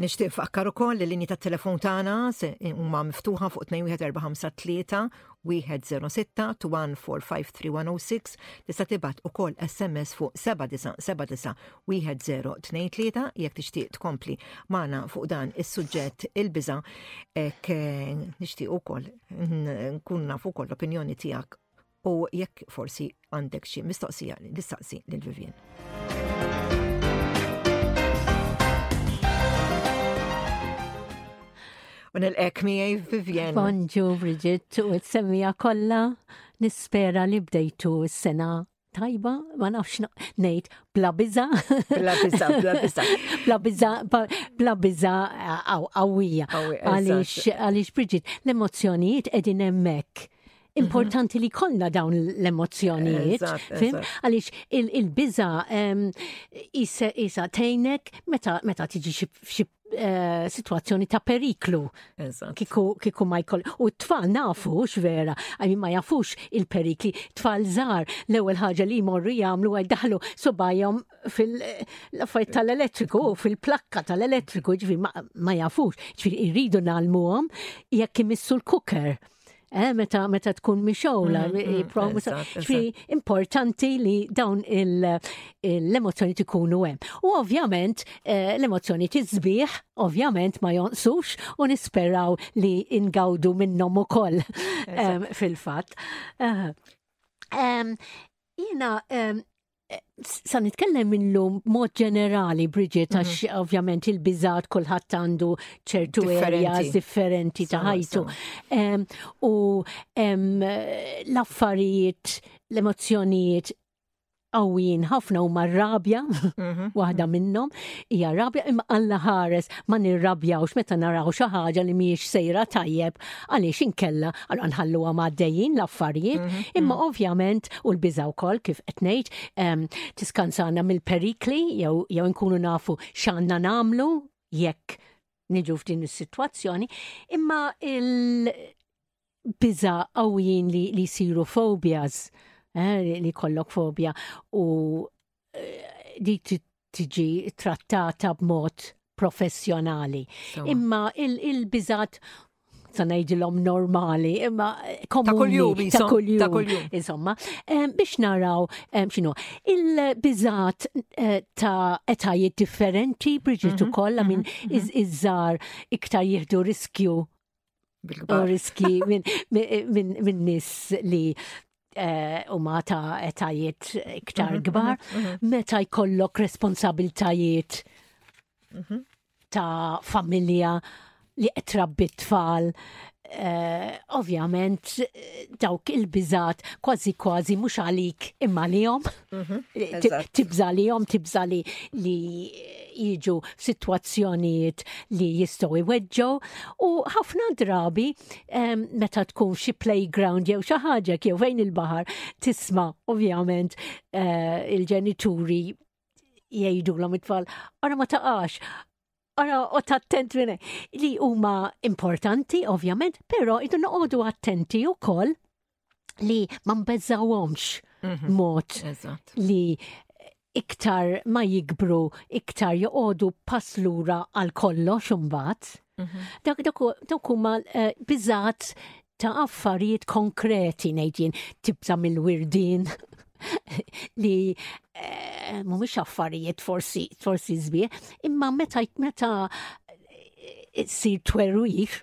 Nixtieq fakkar ukoll li l-linji tat-telefon tagħna huma miftuħa fuq 21453 tista' tibgħat ukoll SMS fuq 79791023 jekk tixtieq tkompli magħna fuq dan is-suġġett il-biża' hekk nixtieq ukoll nkun naf ukoll l-opinjoni tiegħek U jekk forsi għandek xi mistoqsija li staqsi lil Vivian. U nil-ek miegħi Vivian. Bonġu Bridget u t-semmija kollha nispera li bdejtu s-sena tajba, ma nafx nejt, bla biza. Bla biza, bla biza. bla biza, bla biza għawija. Għalix, Bridget, l-emozjonijiet edin emmek Mhm. importanti li kollna dawn l-emozzjonijiet, għaliex il-biża isa tejnek meta tiġi xi eh, situazzjoni ta' periklu. Kiku ma jkoll. U t-tfal nafu vera, għajmi ma jafux il-perikli. Tfal zar, l ewwel ħaġa li jmorru jamlu għaj daħlu subajom fil-affajt tal-elettriku, fil-plakka tal-elettriku, ġvi ma jafux. Ġvi irridu nalmuhom jekk imissu l-kuker. Eh, meta meta tkun mixowla, mm, mm, promusa, ġifieri importanti li dawn l-emozzjoni tkunu hemm. U ovvjament eh, l-emozzjoni tiżbih, ovvjament ma jonqsux u nisperaw li ingawdu minnhom ukoll fil-fatt. Eh, jiena Sa nitkellem illum mod ġenerali, Bridget, għax mhm. ovvjament il-bizat kulħatt għandu ċertu areas differenti ta' ħajtu. U l-affarijiet, l-emozzjonijiet għawin ħafna huma rabja, mhm. waħda minnhom hija rabja imma Alla ħares ma nirrabjawx meta naraw xi ħaġa li mhijiex sejra tajjeb Għaliex inkella allura nħalluhom għaddejjin l-affarijiet, mhm, imma mhm. ovvjament u l-biża' wkoll kif qed ngħid ehm, tiskanzana mill-perikli jew jew nkunu nafu x'għandna nagħmlu jekk niġu f'din is-sitwazzjoni, imma il biża' qawwijin li jsiru fobias, eh, li kollok fobja u dik tiġi trattata b'mod professjonali. Imma il-bizat sa ngħidilhom normali, imma komuni ta' kuljum. Ta' kuljum. Insomma, biex naraw x'inhu. Il-biżat eh, ta' etajiet differenti, Bridget mhm, ukoll, minn mhm, mhm. iż-żar iktar jieħdu riskju bil-kbar. Riski minn nis li eh, u ma ta' etajiet iktar mhm, gbar, mhm, mhm. meta jkollok responsabiltajiet ta' familja li qed tfal eh, ovvjament dawk il-bizat kważi kważi mhux għalik imma lihom. Tibża lihom, tibża li jiġu f'sitwazzjonijiet li jistgħu jweġġgħu u ħafna drabi meta tkun xi playground jew xi ħaġa jew fejn il-baħar tisma' ovvjament eh, il-ġenituri jgħidulhom it-tfal ara ma taqax Ara, u attent minna, li huma importanti, ovvjament, pero idu noqogħdu attenti u koll li ma mbeżżawhomx mhm. mod li iktar ma jikbru, iktar joqogħdu pass lura għal kollox imbagħad. Mhm. Dak dak huma eh, biżat ta' affarijiet konkreti ngħidin tibża mill-wirdin li eh, mhumiex affarijiet forsi forsi żbieħ, imma meta meta eh, sir twerwir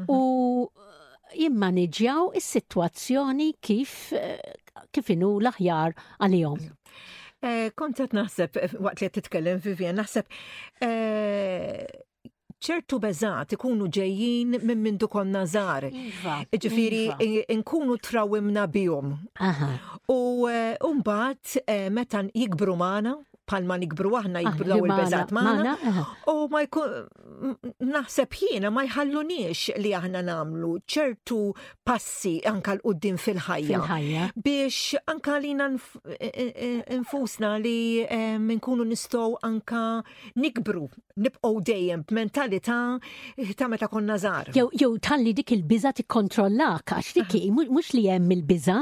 mhm. u jimmaniġjaw is-sitwazzjoni kif kif inhu l-aħjar għalihom. Eh, kont qed naħseb eh, waqt li qed titkellem Vivian, naħseb eh, ċertu beżat ikunu ġejjin minn mindu konna żgħar. Iva, Ġifieri iva. nkunu trawimna bihom. U mbagħad meta jikbru magħna palma nikbru aħna ah, jikbru daw il-beżat maħna. U ma jkun naħseb jiena ma jħalluniex li aħna namlu ċertu passi anka l-qoddim fil-ħajja. Biex anka li nfusna li eh, nkunu nistow anka nikbru nibqgħu dejjem b'mentalità ta' meta konna żgħar. Jew jew tħalli dik il-biża tikkontrollak għax dik mhux li hemm il-biża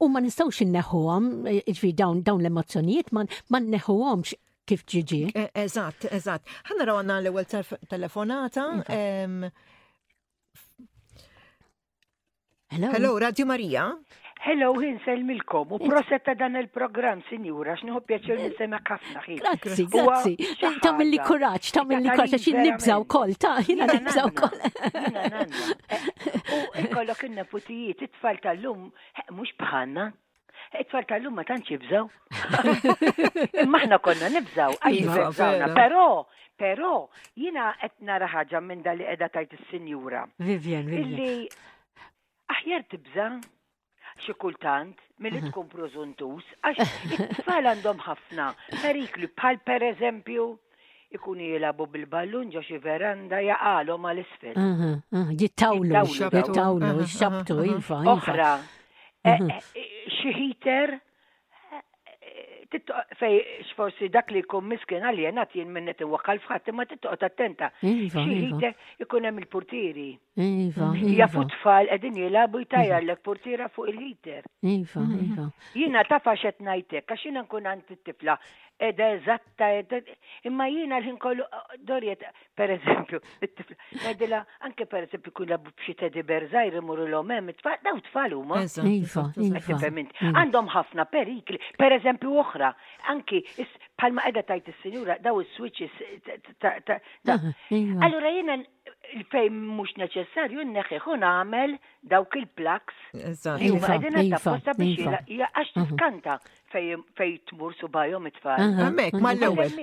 u ma nistgħux inneħħuhom, jiġri dawn dawn l-emozzjonijiet ma nneħħuhomx kif ġiġi. E, eżatt, eżatt. Ħanna raw għandna l-ewwel telefonata. Hello. Hello, Radio Marija. Hello, inselmilkom. U proset ta' dan il-programm, sinjura, xniħu pjaċir eh, nisema kafna ħin. Grazzi, grazzi. Eh, ta' mill-li kuraċ, ta' mill-li kuraċ, xin nibza u kol, ta' jina nibza u kol. U ikollok il-neputijiet, it-tfal tal-lum, eh, mux bħanna. It-twal tal-lum ma tantx jibżaw. Imma aħna konna nibżaw, għax Iva, jibżawna. vera. Però, però, jina qed nara ħaġa minn da li qiegħda tajt is-sinjura. Vivian, Vivian. Illi aħjar tibża xi kultant milli tkun prożuntus, għax it-tfal għandhom ħafna perikli bħal pereżempju ikunu jilabu bil-ballun ġo xi veranda jaqalhom għal isfel. Jittawlu, jittawlu, jixxabtu, iva. Oħra, eh, mhm. eh, xi heater fej xforsi dak li jkun miskin għaljenat jien minnet iwakkal fħat imma titqot attenta. Iva, Xieħite iva. ikun hemm il-portieri. Iva, mhm. Jafu tfal qegħdin jilagħbu jtajjar lek portiera fuq il-heater. Iva, mhm. iva. Jiena tafa xed ngħidlek għax jiena nkun għand it-tifla edha eżatt Tajjeb, imma jiena l-ħin kollu dorjet, per eżempju, it-tifla, għedila, anke per eżempju, kulla b'xi teddy bear zaħir imur l-om hemm, daw tfal huma. Iva, iva. Għandhom ħafna perikli, per eżempju oħra, anki bħalma qiegħda tajt is-sinjura daw is-switches ta' Allura jiena fejn mhux neċessarju nneħħih u nagħmel dawk il-plaks. Iva, iva. Għax tiskanta. fej fej tmur subajhom it-tfal. Hemmhekk mal-ewwel.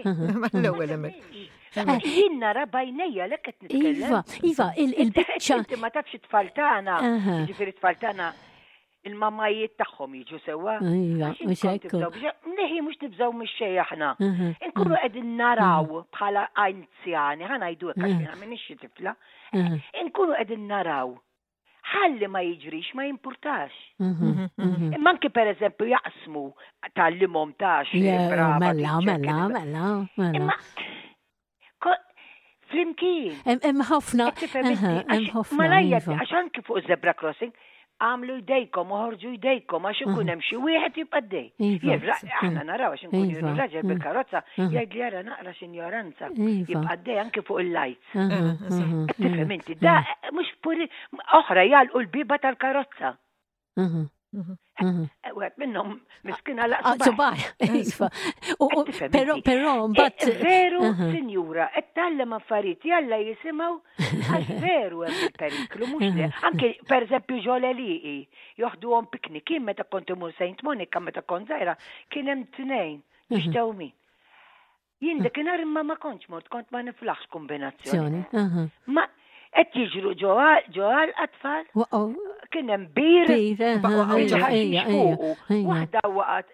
Mal-ewwel hemmhekk. Jien nara bajnejja l qed nitkellem. Iva, iva, il-biċċa. Inti ma tafx it-tfal tagħna, jiġifieri t-tfal tagħna il-mamajiet tagħhom jiġu sewwa. Iva, mhux hekk. Neħi mhux nibżgħu mix-xejn aħna. Inkunu qegħdin naraw bħala anzjani, ħa ngħidu hekk għax minix xi tifla. Inkunu qegħdin naraw ħalli ma jiġrix ma jimpurtax. Mhm, mhm, mhm. Imma anki per eżempju jaqsmu tal-limom ta' xibra. Mella, mella, mella. Imma flimkien. Hemm ħafna. Malajja, iva. għax anki fuq zebra crossing, għamlu jdejkom, uħorġu jdejkom, għax ikun hemm xi wieħed jibqa' dej. Iva, aħna naraw għax nkun iva. raġel bil-karozza, jgħid li jara naqra x'injoranza. Jibqa' dej anki fuq il-lajt. Tifhem inti, da mhux puri oħra jgħalqu l-biba tal-karozza. Għet minnom miskina laqqa. Subar, iva. Pero, pero, bat. Eh, veru, sinjura, et tallem affarit, jalla jisimaw, għax veru għem il-periklu, mux le. Anke, per eżempju, ġole liqi, joħdu għom piknik, kien meta kontu mur Saint Monica, meta kont zaħira, kien hemm t-nejn, nixtew min. Jien dakinhar imma ma kontx mort, kont ma niflaħx kombinazzjoni. Ma qed jiġru ġo għal atfal. Kien hemm bir. Waħda waqgħet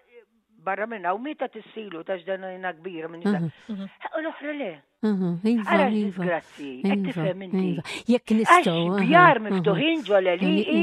barra minn hawn mietet issilu ta' x'danajna kbira minn ġda. Mhm. U l-oħra le. Mhm, iva, Ara iva. disgrazzi, qed iva, tifhem inti. Jekk nistgħu. Jar miftuħin ġol eliqi.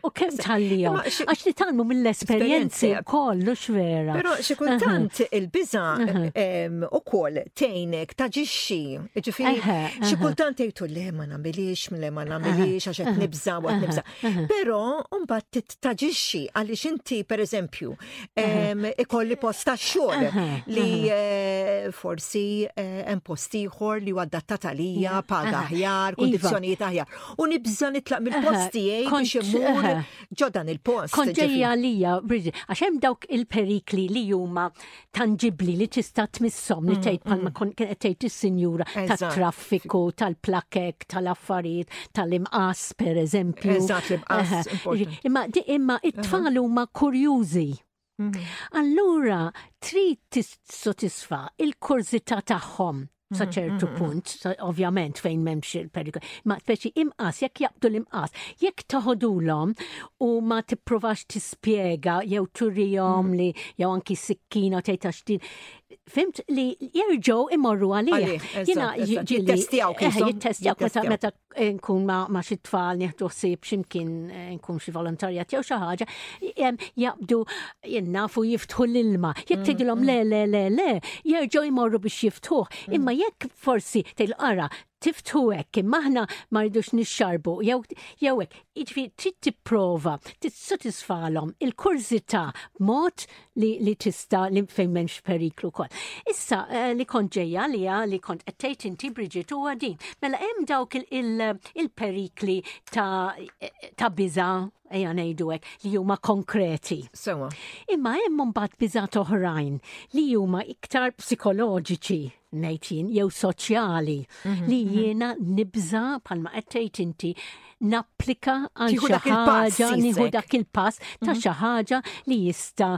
U kemm tħallihom? Għax li talmu mill-esperjenzi kollu xvera. Pero xi kultant il-biża ukoll tejnek taġixxi. Ġifieri xi kultant tgħidu le ma nagħmilix, le ma nagħmilix għax qed nibża' u qed nibża'. Però mbagħad taġixxi għaliex inti pereżempju ikolli post tax-xogħol li eh, forsi eh, hemm post ieħor li huwa adattat għalija, paga aħjar, iva. kundizzjonijiet aħjar. u nibża nitlaq mill-post tiegħi biex immur ġo dan il-post. Kont ġejja għalija, għax hemm dawk il-perikli li huma tangibbli li tista' tmissom li mm, tgħid bħalma mm. kien qed tgħid is-sinjura tat-traffiku, tal-plakek, tal-affarijiet, tal-imqas pereżempju. Eżatt l-imqas. Imma imma it-tfal huma kurjużi. Mhm. Allura trid tissotisfa il-kurzità tagħhom sa mhm, ċertu mhm, punt, ovvjament fejn memx il-perikol, ma speċi imqas, jekk jaqbdu l-imqas, jekk taħodulhom u ma tipprovax tispjega jew turihom li jew anki sikkina tgħid għax din fimt li jerġgħu imorru għalih. Jina jittestjaw eh, jittestjaw meta nkun ma, ma xi tfal nieħdu ħsieb x'imkien eh, nkun xi volontarjat jew xi ħaġa, jaqbdu jinnafu jiftħu l-ilma. Jekk mm, tgħidilhom mm. le le le le, jerġgħu jmorru biex jiftħuh. Mm. Imma jekk forsi tilqara tiftħu hekk imma aħna ma rridux nixxarbu jew jew hekk, jiġri trid tipprova tissotisfalhom il-kurżità b'mod li, li tista li fejn m'hemmx periklu wkoll. Issa eh, li kont ġejja li li kont qed tgħid inti Bridget huwa din. Mela hemm dawk il-perikli ta' ta' biża' eja ngħidu hekk li huma konkreti. Sewa. Imma hemm mbagħad biżat oħrajn li huma iktar psikoloġiċi. ngħid jien jew soċjali mhm, li mhm. jiena nibża bħalma qed tgħid inti napplika għal xi ħaġa nieħu dak il-pass ta' mhm. xi ħaġa li jista'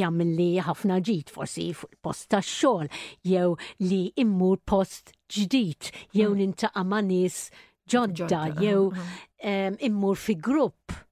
jagħmilli ħafna ġid forsi post tax-xogħol jew li immur post ġdid jew nintaqa' ma' nies ġodda jew immur fi grupp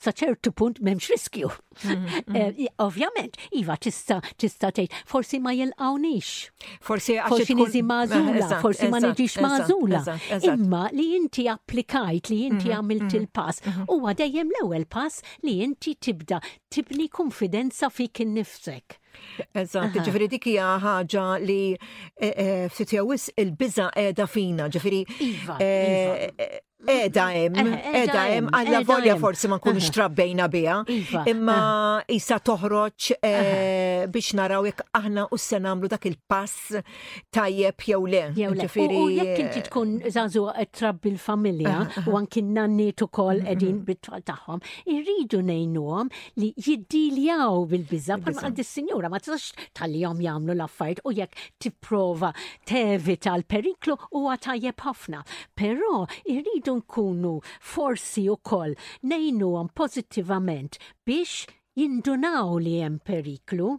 sa ċertu punt memx riskju. Mm-hmm, eh, mm-hmm. Ovvjament, Iva tista tista tgħid, forsi ma jilqawnix. Forsi forsi niżi mażula, eh, forsi ma niġix mażula. Imma li inti applikajt, li inti mm-hmm, għamilt il-pass, huwa dejjem l-ewwel pass li inti tibda tibni konfidenza fik innifsek. Eżatt, ġifiri dik hija ħaġa li eh, ftit jew il-biża qiegħda fina, ġifiri. Iva, iva. Eda hemm, eh, eh, eda hemm, għalla eh, volja forsi ma nkunux trabbejna biha, iva, imma isa toħroġ biex naraw jekk aħna u se nagħmlu dak il-pass tajjeb jew le. Jew le. U jekk inti tkun żagħżu qed trabbi l-familja u anki n-nanniet ukoll mm-hmm. qegħdin bit-tfal tagħhom, irridu ngħinuhom li jiddiljaw bil-biża' bħalma għandi s-sinjura ma tistax tal-jom jagħmlu l-affarijiet u jekk tipprova tevita l-periklu huwa tajjeb ħafna, però irridu nkunu forsi wkoll ngħinuhom pożittivament biex jindunaw li hemm periklu.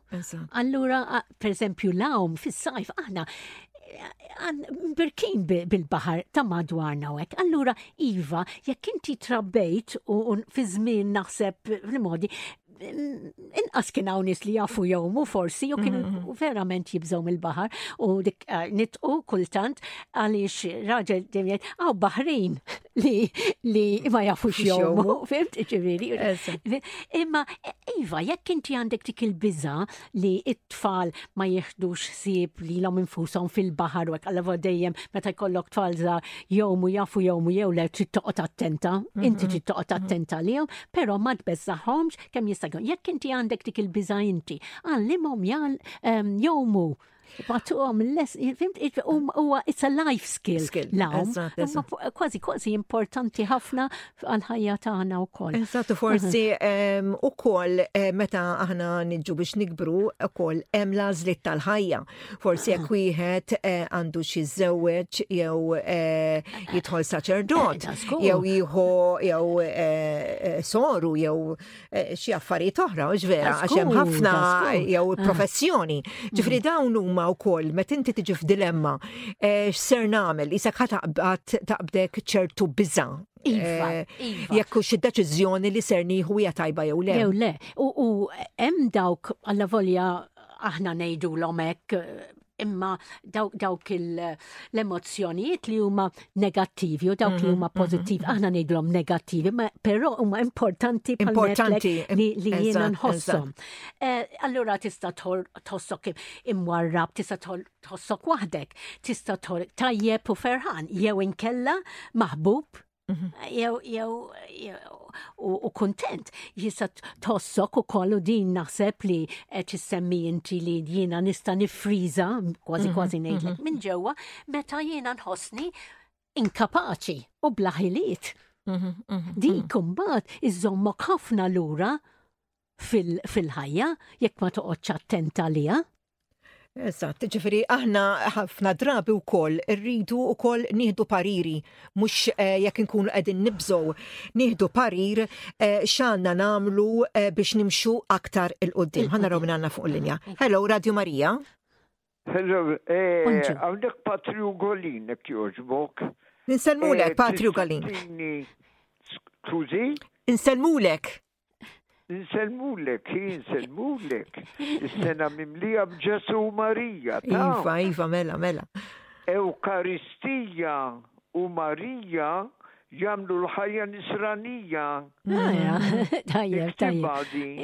Allura, pereżempju l-hawn fis-sajf aħna birkin bil-bahar ta' madwarna u hekk. Allura, Iva, jekk inti trabbejt u fi żmien naħseb fil-modi, inqas kien hawn nies li jafu jgħumu forsi u kienu mhm, mhm. verament jibżgħu mill-baħar u dik eh, nitqu kultant għaliex raġel dimjet għaw baħrin li li ma jafux jgħumu, fimt ġifieri. Imma iva jekk inti għandek dik il-biża li it-tfal ma jieħdux ħsieb li l-om infusom fil-bahar u għallava dejjem meta jkollok tfal za jowmu jafu jowmu jew le trid toqgħod attenta, mhm. inti trid toqgħod mhm. attenta li jom, pero ma tbeżżaħomx kemm jistagħu. Jekk inti għandek dik il-biża inti, għallimhom jgħal ehm, jowmu But um, less, fimt, um, huwa it's a life skill. Skill. Law. Kważi, kważi importanti ħafna għal-ħajja tagħna wkoll. Eżatt, forsi ukoll eh, meta aħna niġu biex nikbru ukoll hemm l-għażliet tal-ħajja. Forsi jekk wieħed eh, għandu xi żewġ jew eh, jidħol saċerdot, jew jieħu jew soru jew Eh, xi affarijiet oħra, u vera, għax hemm ħafna jew ah. professjoni. Ġifri mm. dawn huma wkoll meta inti tiġi f'dilemma eh, x'ser nagħmel isek ħataqbad taqbdek ċertu biża' Iva, eh, iva. Jekk xi deċiżjoni li ser nieħu hija tajba jew le. Jew le. U hemm dawk alla volja aħna ngħidu l-omek imma dawk l-emozzjonijiet li huma negattivi u dawk li mhm, huma mhm. pożittivi, aħna ngħidlhom negattivi, ma però huma importanti importanti li jiena nħossom. Eh, allura tista' tħossok imwarrab, tista' tħossok waħdek, tista' tajjeb u ferħan, jew inkella maħbub Mhm. jew jew u kuntent jista tossok u kollu din naħseb li qed issemmi inti li jiena nista' nifriża kważi mhm, kważi ngħidlek mhm. minn ġewwa meta jiena nħossni inkapaċi u blaħiliet. Dik imbagħad iżommok ħafna lura fil-ħajja jekk ma toqgħodx attent għaliha. Eżatt, ġifiri, aħna ħafna drabi u koll, rridu u koll nieħdu pariri, mux eh, jekk nkunu qegħdin nibżow, nieħdu parir eh, xanna namlu eh, biex nimxu aktar il-qoddim. Ħanna raw minna fuq l-linja. Hello, Radio Marija. Hello, għawnek Patriu Golin, ek joġbok. Ninselmulek, Patriu Golin. Skużi? Inselmulek. Nselmulek, nselmulek. Is-sena mimlija b'Ġesu Marija. Iva, iva, mela, mela. Eukaristija u Marija jamlu l-ħajja nisranija. Naja, tajjeb, tajjeb.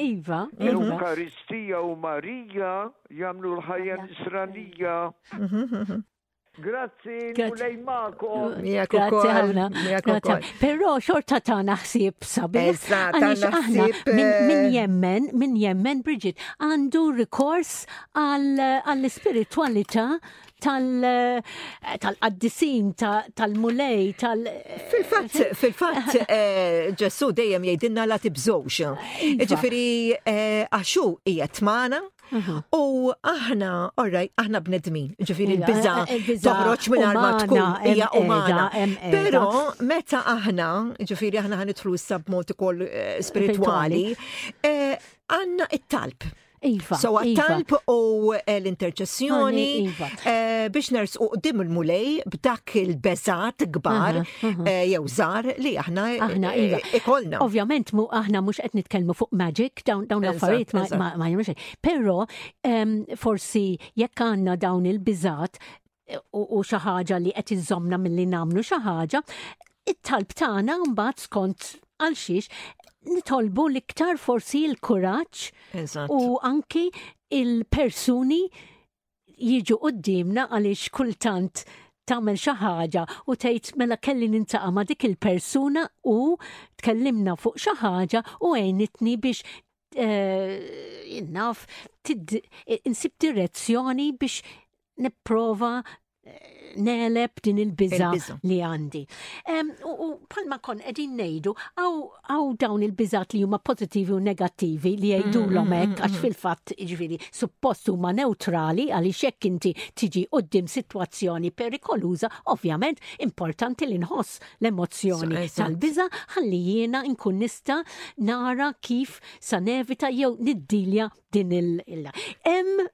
Iva, iva. Eukaristija u Marija jamlu l-ħajja nisranija. Grazzi, mulej ma'kom. Grazzi ħafna. Però xorta ta' naħsib sabi. Għalix aħna minn jemmen, minn jemmen, Bridget, għandu rikors għall-spiritualita tal-qaddisin, tal-mulej, tal. Fil-fatt, fil-fatt, ġessu dejjem jgħidinna la tibżowx. Ġifiri, għaxu hija tmana, U aħna, orraj, aħna bnedmin, ġifiri l-biza toħroġ minn arma tkun hija umana. Pero meta aħna, ġifiri aħna ħanitlu issa b'mod ukoll eh, spiritwali, eh, għanna it-talb. Iva, so għattalb iva. u eh, l-interċessjoni, iva. biex nersqu qdim il-mulej b'dak il-beżat kbar eh, jew żar li aħna aħna eh, iva. ikolna. Ovvjament mu aħna mhux qed nitkellmu fuq magic dawn dawn l-affarijiet ma jemx. Però ehm, forsi jekk għandna dawn il-biżat eh, u xi ħaġa li qed iżomna milli nagħmlu xi ħaġa, it-talb tagħna mbagħad skont għal xiex nitolbu l-iktar forsi l-kuraġġ u anki il-persuni jiġu quddiemna għaliex kultant tagħmel xi ħaġa u tgħid mela kelli nintaqa' ma' dik il-persuna u tkellimna fuq xi ħaġa u għenitni biex eh, naf insib direzzjoni biex nipprova Neleb din il-biża li għandi. U palma kon qegħdin ngħidu għaw dawn il-biżat li huma pożittivi u negattivi li jgħidulhom mm, mm, hekk għax mm, fil-fatt ġifieri suppost huma neutrali għaliex hekk inti tiġi qudiem sitwazzjoni perikoluża, ovvjament importanti li nħoss l-emozzjoni tal-biża ħalli jiena nkun nista' nara kif sa nevita jew niddilja din il-. Hemm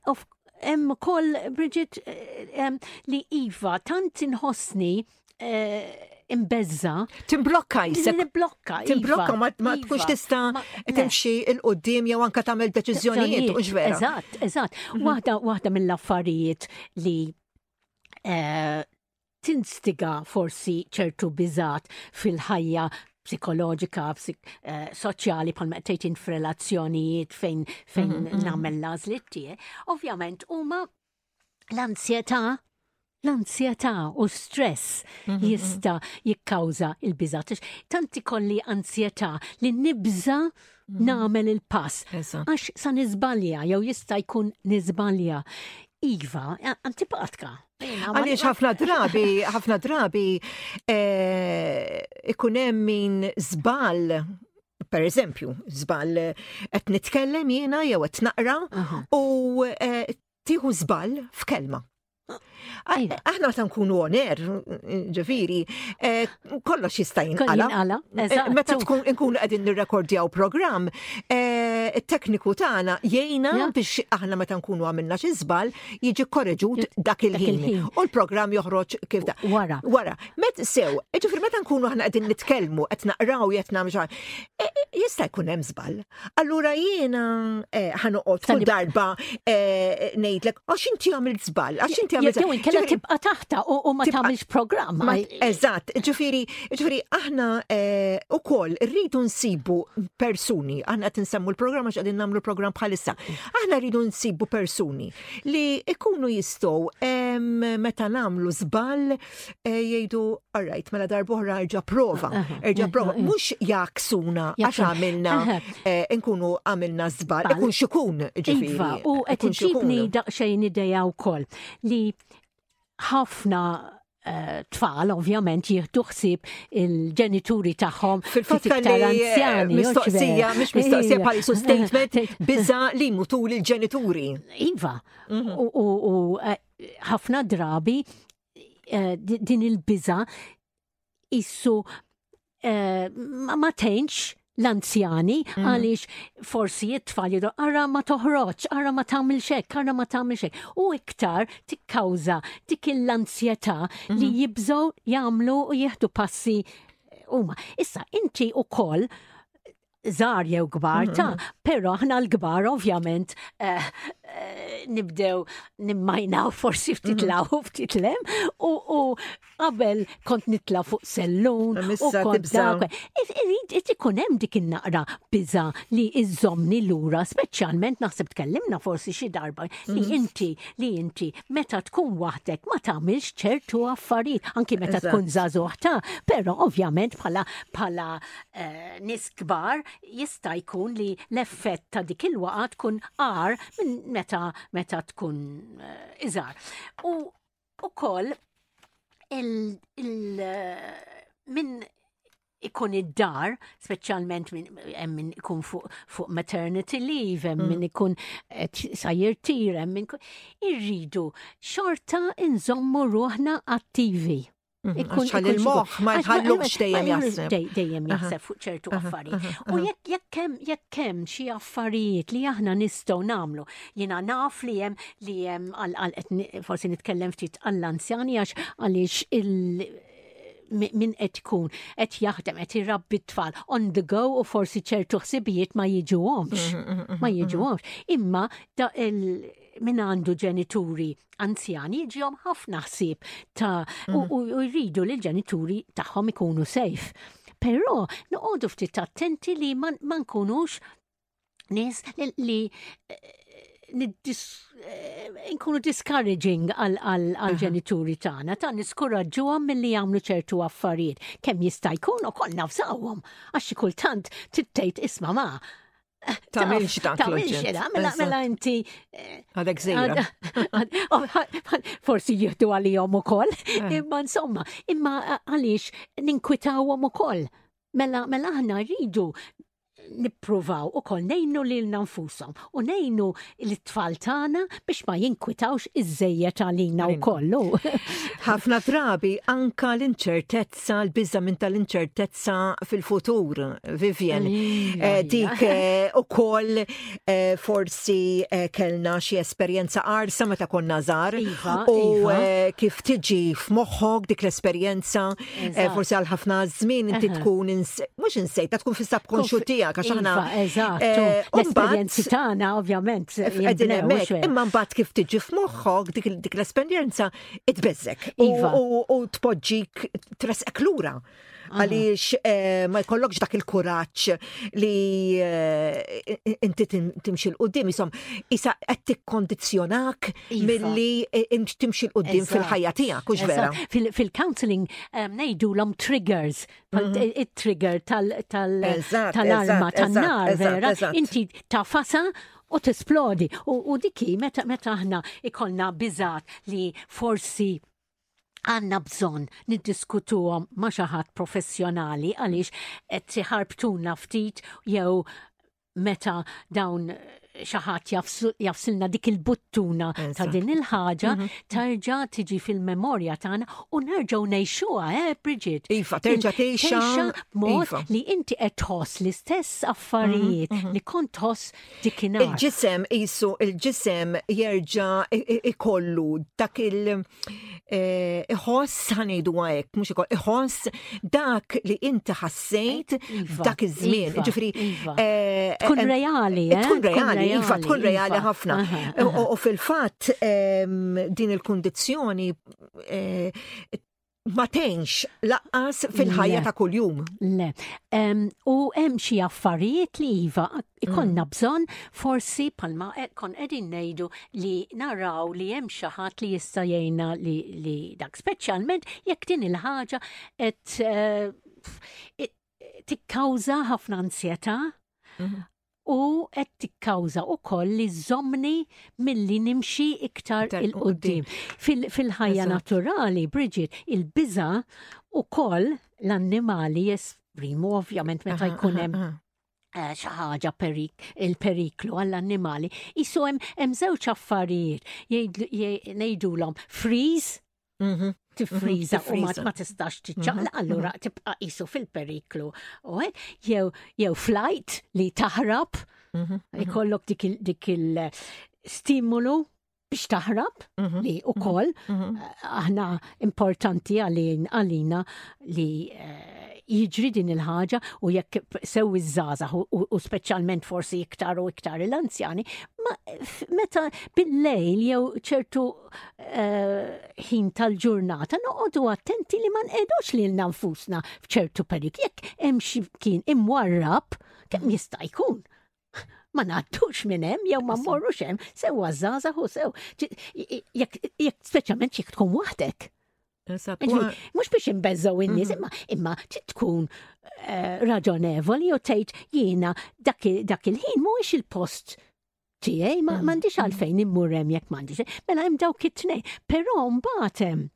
Hemm ukoll Bridget eh, li iva tant inħossni eh, imbezza. Timblokka jisek. Timblokka. Timblokka iva, ma iva. tkunx tista timxi il-qoddim jew anka tagħmel deċiżjonijiet u ġvera. Eżatt, eżatt. Mhm. Waħda waħda mill-affarijiet li eh, tinstiga forsi ċertu biżat fil-ħajja psikoloġika, eh, soċjali bħal meqtejt in f'relazzjonijiet fejn fejn mhm, mhm. nagħmel l-għażliet tiegħi. Ovvjament huma l-ansjetà l-ansjetà u stress mhm, jista jikkawża il-biżat. Tanti kolli ansjetà li nibża nagħmel il-pass. Għax sa niżbalja jew jista' jkun niżbalja. Iva, antipatka. Għaliex ħafna drabi, ħafna drabi eh, ikun hemm min żball per eżempju, żball qed nitkellem jiena jew qed naqra u eh, tieħu żball f'kelma. Aħna ta' nkunu oner, ġifiri, eh, kollox jista' jinqala. Eh, meta tkun inkunu qegħdin nirrekordjaw programm, eh, it-tekniku tagħna jgħina biex aħna meta nkunu għamilna xi żball jiġi korreġut dak il-ħin. U l-programm joħroġ kif da. Wara. Wara. Met sew, ġifier meta nkunu aħna qegħdin nitkellmu qed naqraw qed nagħmlu eh, jista' jkun hemm żball. Allura jiena eh, ħanoqgħod kull darba eh, ngħidlek għax inti għamilt żball, għax inti għamilt żball. Inkella tibqa' taħta u ma tagħmilx programm. Eżatt, ġifieri, ġifieri aħna eh, ukoll rridu nsibu persuni, aħna qed nsemmu l-programm għax qegħdin nagħmlu programm bħalissa. Aħna rridu nsibu persuni li ikunu jistgħu meta nagħmlu żball Eh, jgħidu, all right, mela darbohra erġa prova, erġa prova, mux jaksuna għax għamilna, eh, nkunu għamilna zbal, ikun xikun ġifiri. Iva, u għet ġibni daqxajn ideja u koll li ħafna Eh, tfal ovvjament jieħdu ħsieb il-ġenituri tagħhom fil-fatt iktar anzjani. Mistoqsija, mhux mistoqsija iva. bħal statement biża li mutu il-ġenituri. Iva, mhm. u eh, ħafna drabi eh, din il-biża issu eh, ma tenx l-anzjani mm. għaliex forsi it-tfal jidu ara ma toħroġ, ara ma tagħmel xek, ara ma tagħmel xek. U iktar tikkawża dik l-anzjetà li mm-hmm. jibżgħu jagħmlu u jieħdu passi huma. Issa inti ukoll żgħar jew kbar ta', però aħna l-kbar ovvjament eh, eh, nibdew nimmajnaw forsi ftit law u ftit lem u qabel kont nitla fuq sellun u kont dawk. Irid ikun hemm dik in-naqra biża li iżomni lura, speċjalment naħseb tkellimna forsi xi darba li mhm. inti li inti meta tkun waħdek ma tagħmilx ċertu affarijiet anki meta tkun żagħżugħ ta', però ovvjament bħala bħala Eh, nis kbar jista' jkun li l-effett ta' dik il-waqa tkun għar minn meta meta tkun eh, iżar. U ukoll il, il eh, minn ikun id-dar, speċjalment hemm min ikun fuq fu maternity leave, hemm min mm. ikun sa jirtir, hemm min irridu xorta inżommu ruħna attivi. Ikun xal il-moħ ma jħallux dejjem jaħseb. Dejjem jaħseb fuq ċertu affarijiet. U jekk jekk hemm jekk hemm xi affarijiet li aħna nistgħu nagħmlu. Jiena naf li hemm li hemm għal forsi nitkellem ftit għall-anzjani għax għaliex il- min qed tkun qed jaħdem qed irabbi tfal on the go u forsi ċertu ħsibijiet ma jiġuhomx. Mhm, mhm, mhm, ma jiġuhomx. Imma da il min għandu ġenituri anzjani ġihom ħafna ħsieb ta' u mm. jridu li l-ġenituri tagħhom ikunu sejf. Però noqogħdu ftit attenti li ma nkunux nies li Eh, nkunu discouraging għal-ġenituri tagħna ta' niskuraġġuhom milli jagħmlu ċertu affarijiet kemm jista' jkun ukoll nafsawhom għax xi kultant tittejt isma' ma' Tamilx dak Tamilx da, mela mela inti. Eh, Għadek zejra. Oh, forsi jihdu għalihom ukoll, eh. imma insomma, imma eh, għaliex ninkwitawhom ukoll. Mela mela aħna rridu nippruvaw u kol nejnu li l-nanfusom u nejnu l-tfal tana biex ma jinkwitawx iż-żejjet għalina u kollu. ħafna drabi anka l-inċertezza Sa l-biża minn tal-inċertezza fil-futur, Vivian. Eh, dik eh, u koll eh, forsi kellna xie esperienza arsa meta konna zar. Iva, u iva. kif tiġi f'moħħok dik l-esperienza, forsi għal ħafna żmien inti tkun mhux insejta tkun fis-subkonxju tiegħek għax aħna. Iva, eżattu. L-esperjenzi tagħna ovvjament. Imma mbagħad kif tiġi f'moħħok dik l-esperjenza Itbeżżek. Iva. U tpoġġik tresqek lura għaliex eh, ma jkollokx dak il-kuraġġ li eh, inti timxi l qudiem isom isa qed tikkondizzjonak iva. milli eh, int timxi l qudiem fil-ħajja tiegħek hux vera. Fil-counseling ngħidulhom triggers, mhm. it-trigger tal-arma tan-nar vera, inti tafasa u tisplodi u dik hi meta meta aħna ikollna biżgħat li forsi għanna bżon niddiskutuhom ma' xi ħadd professjonali għaliex qed tiħarbtuna ftit jew meta dawn xi ħadd jafsilna dik il-buttuna ta' din il-ħaġa mhm. terġa' tiġi fil-memorja tagħna u nerġgħu ngħixuha eh Bridget. Iva, terġa' tgħixha mod iva. li inti qed tħoss l-istess l-istess affarijiet mhm, mhm. li kont tħoss dikinhar. Il-ġisem qisu il-ġisem jerġa' ikollu dak il- eh, iħoss ħanejdu hekk mhux ikoll iħoss dak li inti ħassejt eh, iva, dak iż-żmien. Iva, Ġifri iva. eh, Tkun eh, reali, eh? tkun reali, iva, tkun reali ħafna. U fil-fatt ehm, din il-kundizzjoni eh, ma tgħinx laqqas fil-ħajja ta' kuljum. Le. U hemm xi affarijiet li iva ikonna mm. bżonn forsi palma e, kon qegħdin ngħidu li naraw li hemm xi ħadd li jista' jgħinna li dak speċjalment jekk din il-ħaġa qed e, tikkawża ħafna ansjetà mhm. u qed tikkawża wkoll li żommni milli nimxi iktar il-qudiem. Fil-ħajja naturali, Bridget, il-biża wkoll l-annimali jesprimu ovvjament meta jkun hemm eh, xi ħaġa il-periklu għall-annimali. Isu hemm żewġ affarijiet ngħidulhom freeze Mhm. tifriża u ma ma tistax tiċċaqlaq allura tibqa' qisu fil-periklu. U hekk jew jew flight li taħrab ikollok dik il- dik il-stimulu biex taħrab li u koll aħna importanti għalin għalina li eh, jiġri din il-ħaġa u jekk sewi żgħażagħ u- u u speċjalment forsi iktar u iktar l-anzjani, ma f- meta bil-lejl jew ċertu eh, ħin tal-ġurnata noqogħdu attenti li ma nqedux lil nfusna f'ċertu perik. Jekk hemm xi kien imwarrab, kemm jista' jkun? ma nattux minn hemm jew ma mmorrux hemm sewwa żgħażagħ u sew. Jekk speċjalment jekk tkun waħdek. Mux biex imbezzaw in-nies, mhm. imma imma tkun eh, raġonevoli u tgħid jiena dak il-ħin mhuwiex il-post tiegħi ma m'għandix għalfejn immur hemm jekk m'għandix. Mela hemm dawk it-tnejn, però mbagħad hemm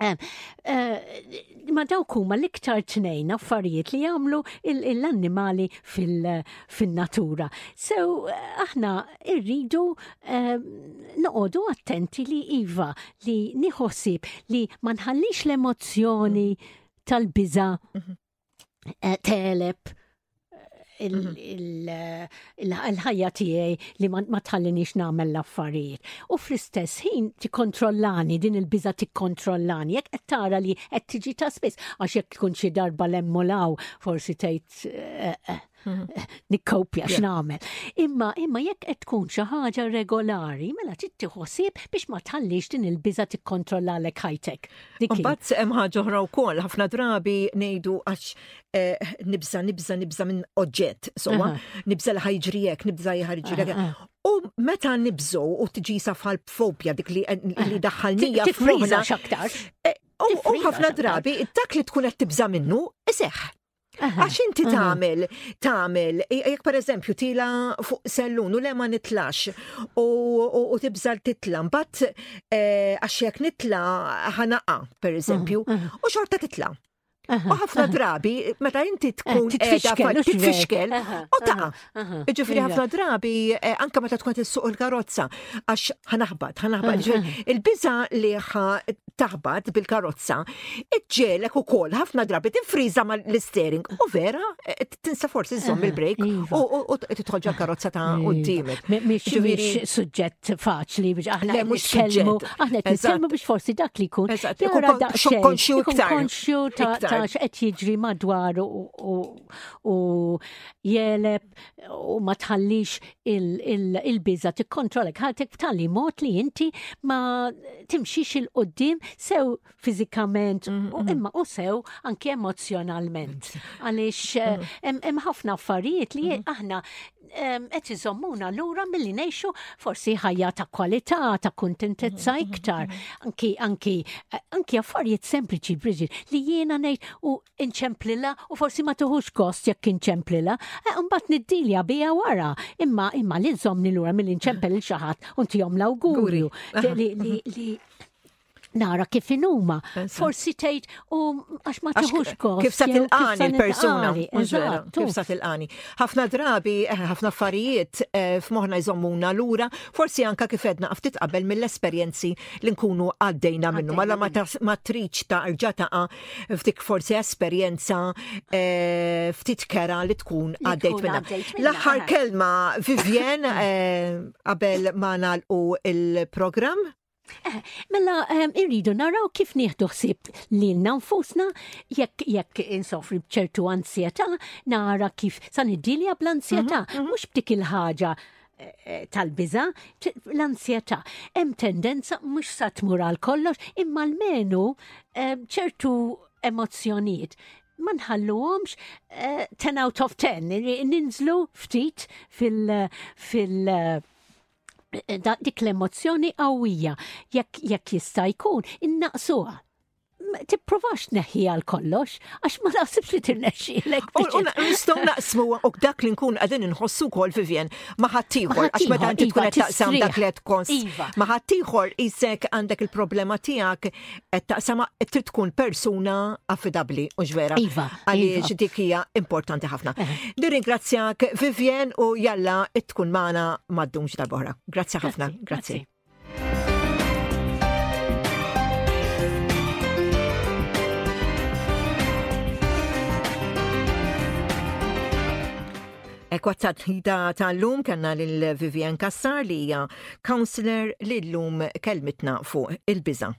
Eh, eh, ma dawk huma l-iktar tnejn affarijiet li jagħmlu l-annimali fil-natura. So aħna rridu eh, noqogħdu attenti li iva li niħossib li ma nħallix l-emozzjoni tal-biża mhm. eh, teleb eh, mhm. eh, il-ħajja tiegħi li ma tħallinix nagħmel l-affarijiet. U fl-istess ħin tikkontrollani din il-biża tikkontrollani jekk qed tara li qed tiġi ta' spiss għax jekk tkun xi darba lemmolaw forsi tgħid nikkopja x'nagħmel. Imma imma jekk qed tkun xi ħaġa regolari, mela trid tiħosib biex ma tħallix din il-biża tikkontrollalek ħajtek. Mbagħad hemm ħaġa oħra wkoll, ħafna drabi ngħidu għax eh, nibża nibża nibża minn oġġett, sowa, nibża li ħajġri hekk, nibża jħarġri U meta nibżu u tiġi safħal fobja dik li eh, daħħalnija f'friża x'aktar. Eh, u ħafna drabi, dak li tkun qed tibża minnu, iseħħ. Għax inti mhm. tagħmel, tagħmel, jekk pereżempju tila fuq sellun u le ma nitlax u tibżal titla, mbagħad eh, għax jekk nitla ħanaqa pereżempju, mhm, mhm. u xorta titla. U ħafna drabi, meta inti eh, tkun titfixkel, u taqa. Ġifiri ħafna drabi, eh, anka meta tkun tissuq il-karozza, għax ħanaħbat, ħanaħbat. Il-biża li ħa taħbat bil-karozza, iġġelek u kol ħafna drabi tinfriza ma l-istering. U vera, eh, tinsa forsi zom il-break iva. u titħoġġa l-karozza ta' iva. qoddimek. Miex suġġett faċli biex aħna nitkellmu, aħna nitkellmu biex forsi dak li kun. Konxju iktar. Konxju ta' x'qed jiġri madwar u u jeleb u ma tħallix il-biża il tikkontrollek ħaltek b'tali mod li inti ma timxix il-qoddim sew fiżikament mm, u mm. imma u sew anke emozjonalment. Għaliex eh, mm. hemm ħafna affarijiet li aħna qed iżommuna lura milli ngħixu forsi ħajja ta' kwalità, ta' kuntentezza iktar. Anki anki anki affarijiet sempliċi Bridget li jiena ngħid u inċemplilha u forsi ma tieħux gost jekk inċemplilha, eh, imbagħad niddilja biha wara, imma imma li żommni lura milli nċempel il xi ħadd u ntihom l-awgurju li nara kif inuma. Forsi tgħid u għax ma tieħux kost. Kif sa tilqani l-persuna. Kif sa tilqani. Ħafna drabi, eh, ħafna affarijiet eh, f'moħna jżommuna lura, forsi anka kif edna ftit qabel mill-esperjenzi li nkunu għaddejna minnu. Mala ma triċ ta' rġa taqa' f'dik forsi esperjenza eh, ftit kera li tkun għaddejt minna. L-aħħar kelma Vivien eh, qabel ma nagħlqu il-programm. Eh, mela irridu naraw kif nieħdu ħsieb li nfusna jekk jekk insofri bċertu ansjeta nara kif sa niddilja bl-ansjeta mhm, mhm. mhux b'dik il-ħaġa Eh, tal-biża, l-ansjetà. Hemm tendenza mhux sa tmur għal kollox, imma l-menu eh, ċertu emozzjonijiet ma nħalluhomx 10 eh, out of 10, ninżlu ftit fil- fil- dik l-emozzjoni qawwija jekk jista' jkun innaqsuha tipprovax neħi għal kollox, għax ma naħsibx li tirnexxielek. Nistgħu naqsmu ok dak li nkun qegħdin inħossu wkoll Vivian ma ħaddieħor għax meta inti tkun qed taqsam dak li qed kost. Iva. Ma ħaddieħor isek għandek il-problema tiegħek qed taqsam trid tkun persuna affidabbli u ġvera. Iva. Għaliex iva. dik hija importanti ħafna. Eh. Nirringrazzjak Vivian u jalla tkun magħna maddumx darbora. Grazzi ħafna. Grazzi. Ekwazzat ħida tal-lum kanna lil Vivian Kassar li hija counselor li l-lum kelmitna fuq il-biża.